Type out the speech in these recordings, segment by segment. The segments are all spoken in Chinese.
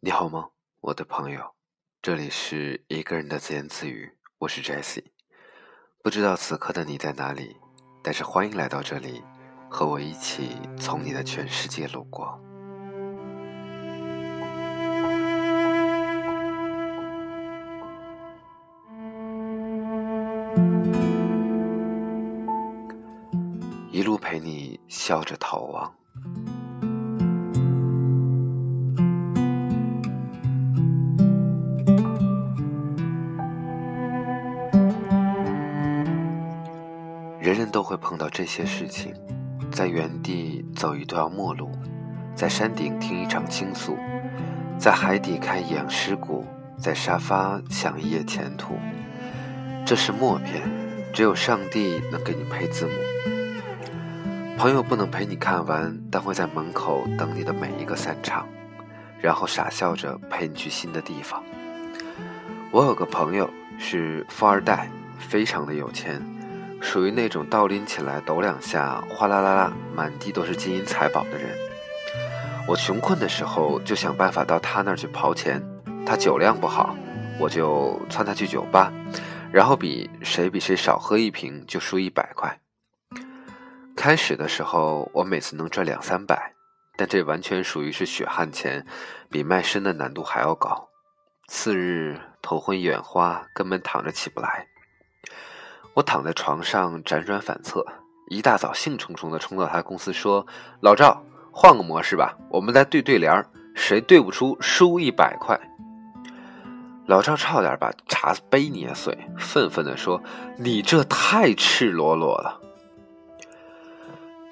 你好吗，我的朋友？这里是一个人的自言自语，我是 Jesse。不知道此刻的你在哪里，但是欢迎来到这里，和我一起从你的全世界路过。一路陪你笑着逃亡。人人都会碰到这些事情：在原地走一段陌路，在山顶听一场倾诉，在海底看一眼尸骨，在沙发想一夜前途。这是默片，只有上帝能给你配字幕。朋友不能陪你看完，但会在门口等你的每一个散场，然后傻笑着陪你去新的地方。我有个朋友是富二代，非常的有钱。属于那种倒拎起来抖两下，哗啦啦啦，满地都是金银财宝的人。我穷困的时候就想办法到他那儿去刨钱。他酒量不好，我就窜他去酒吧，然后比谁比谁少喝一瓶就输一百块。开始的时候我每次能赚两三百，但这完全属于是血汗钱，比卖身的难度还要高。次日头昏眼花，根本躺着起不来。我躺在床上辗转反侧，一大早兴冲冲地冲到他公司说：“老赵，换个模式吧，我们来对对联谁对不出输一百块。”老赵差点把茶杯捏碎，愤愤地说：“你这太赤裸裸了。”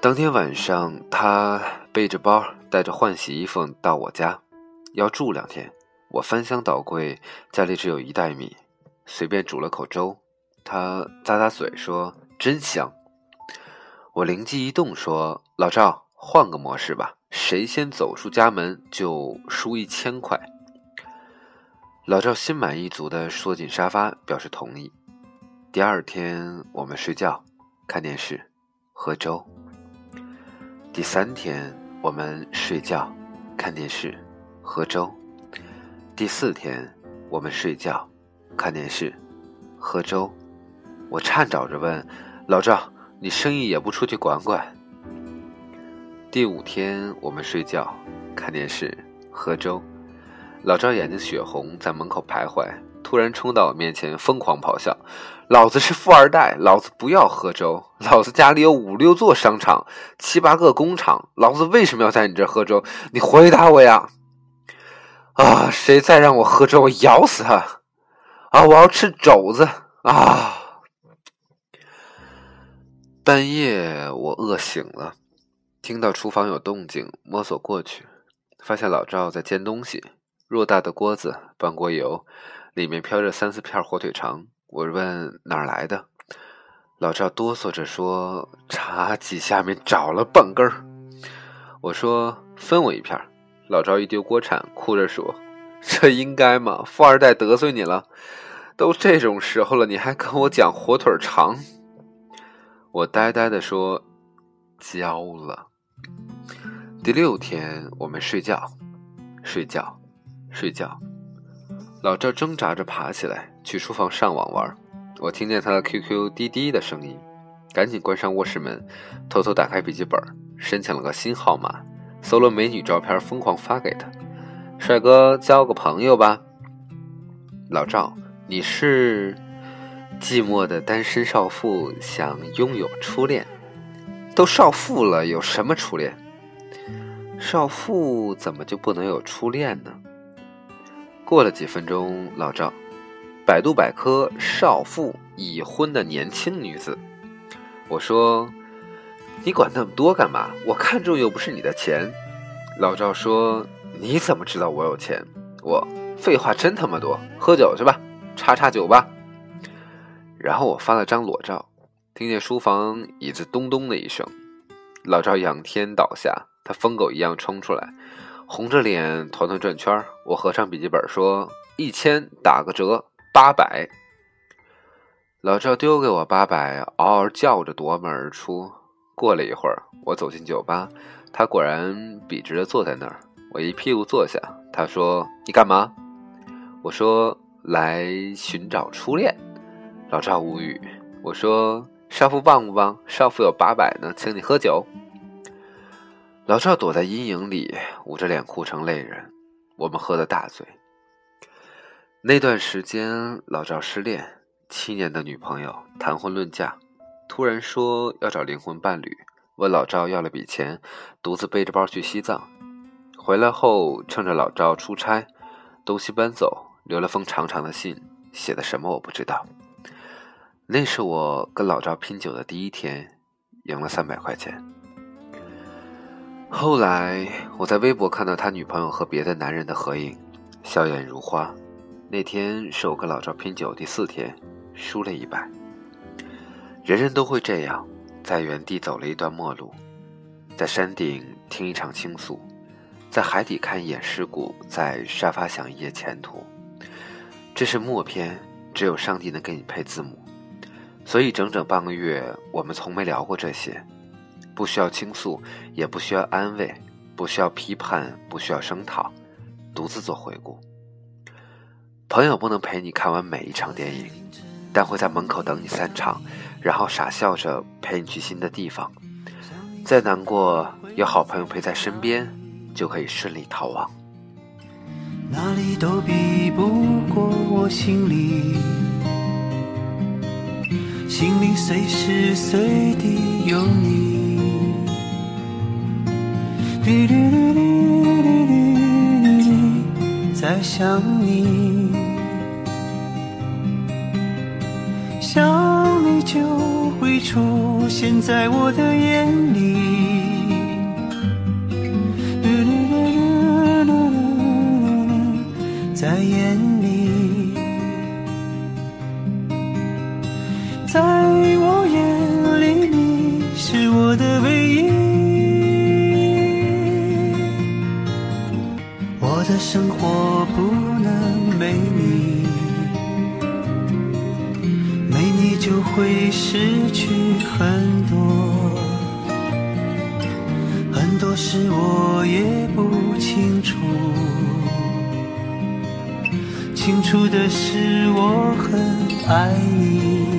当天晚上，他背着包，带着换洗衣服到我家，要住两天。我翻箱倒柜，家里只有一袋米，随便煮了口粥。他咂咂嘴说：“真香。”我灵机一动说：“老赵，换个模式吧，谁先走出家门就输一千块。”老赵心满意足地缩进沙发，表示同意。第二天，我们睡觉、看电视、喝粥。第三天，我们睡觉、看电视、喝粥。第四天，我们睡觉、看电视、喝粥。我颤抖着问：“老赵，你生意也不出去管管？”第五天，我们睡觉、看电视、喝粥。老赵眼睛血红，在门口徘徊，突然冲到我面前，疯狂咆哮：“老子是富二代，老子不要喝粥！老子家里有五六座商场、七八个工厂，老子为什么要在你这喝粥？你回答我呀！”啊！谁再让我喝粥，我咬死他！啊！我要吃肘子！啊！半夜我饿醒了，听到厨房有动静，摸索过去，发现老赵在煎东西。偌大的锅子，半锅油，里面飘着三四片火腿肠。我问哪儿来的，老赵哆嗦着说：“茶几下面找了半根儿。”我说：“分我一片。”老赵一丢锅铲，哭着说：“这应该吗？富二代得罪你了？都这种时候了，你还跟我讲火腿肠？”我呆呆地说：“交了。”第六天，我们睡觉，睡觉，睡觉。老赵挣扎着爬起来，去书房上网玩。我听见他的 QQ 滴滴的声音，赶紧关上卧室门，偷偷打开笔记本，申请了个新号码，搜了美女照片，疯狂发给他：“帅哥，交个朋友吧。”老赵，你是？寂寞的单身少妇想拥有初恋，都少妇了，有什么初恋？少妇怎么就不能有初恋呢？过了几分钟，老赵，百度百科少妇已婚的年轻女子。我说，你管那么多干嘛？我看中又不是你的钱。老赵说，你怎么知道我有钱？我废话真他妈多，喝酒去吧，叉叉酒吧。然后我发了张裸照，听见书房椅子咚咚的一声，老赵仰天倒下，他疯狗一样冲出来，红着脸团团转圈我合上笔记本说：“一千打个折，八百。”老赵丢给我八百，嗷嗷叫着夺门而出。过了一会儿，我走进酒吧，他果然笔直的坐在那儿。我一屁股坐下，他说：“你干嘛？”我说：“来寻找初恋。”老赵无语。我说：“少妇棒不棒？少妇有八百呢，请你喝酒。”老赵躲在阴影里，捂着脸哭成泪人。我们喝得大醉。那段时间，老赵失恋，七年的女朋友谈婚论嫁，突然说要找灵魂伴侣，问老赵要了笔钱，独自背着包去西藏。回来后，趁着老赵出差，东西搬走，留了封长长的信，写的什么我不知道。那是我跟老赵拼酒的第一天，赢了三百块钱。后来我在微博看到他女朋友和别的男人的合影，笑颜如花。那天是我跟老赵拼酒第四天，输了一百。人人都会这样，在原地走了一段陌路，在山顶听一场倾诉，在海底看一眼尸骨，在沙发想一夜前途。这是默片，只有上帝能给你配字幕。所以，整整半个月，我们从没聊过这些，不需要倾诉，也不需要安慰，不需要批判，不需要声讨，独自做回顾。朋友不能陪你看完每一场电影，但会在门口等你散场，然后傻笑着陪你去新的地方。再难过，有好朋友陪在身边，就可以顺利逃亡。哪里都比不过我心里。心里随时随地有你，在想你，想你就会出现在我的眼里，的生活不能没你，没你就会失去很多，很多事我也不清楚。清楚的是，我很爱你。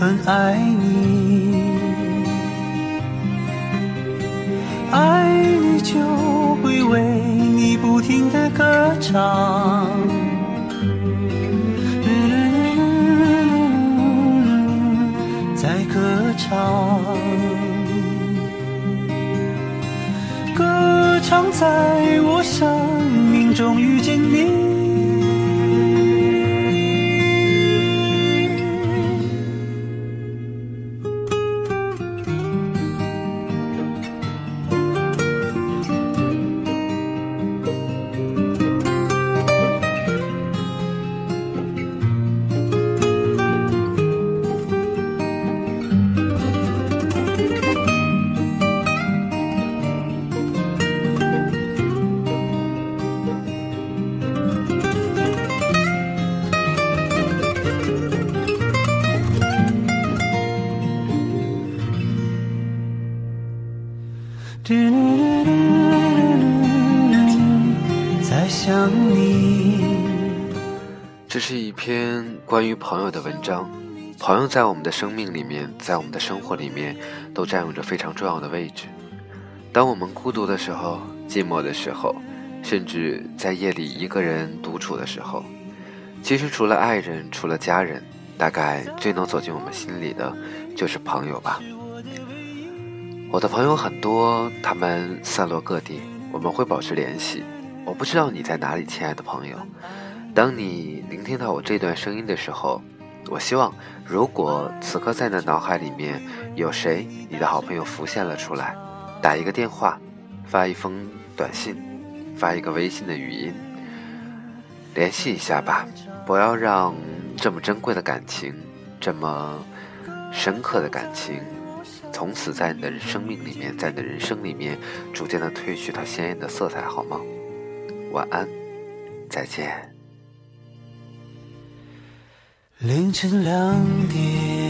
很爱歌唱，在歌唱，歌唱在我生命中遇见你。想你。这是一篇关于朋友的文章。朋友在我们的生命里面，在我们的生活里面，都占有着非常重要的位置。当我们孤独的时候、寂寞的时候，甚至在夜里一个人独处的时候，其实除了爱人，除了家人，大概最能走进我们心里的，就是朋友吧。我的朋友很多，他们散落各地，我们会保持联系。我不知道你在哪里，亲爱的朋友。当你聆听到我这段声音的时候，我希望，如果此刻在你的脑海里面有谁，你的好朋友浮现了出来，打一个电话，发一封短信，发一个微信的语音，联系一下吧。不要让这么珍贵的感情，这么深刻的感情。从此，在你的生命里面，在你的人生里面，逐渐的褪去它鲜艳的色彩，好吗？晚安，再见。凌晨两点。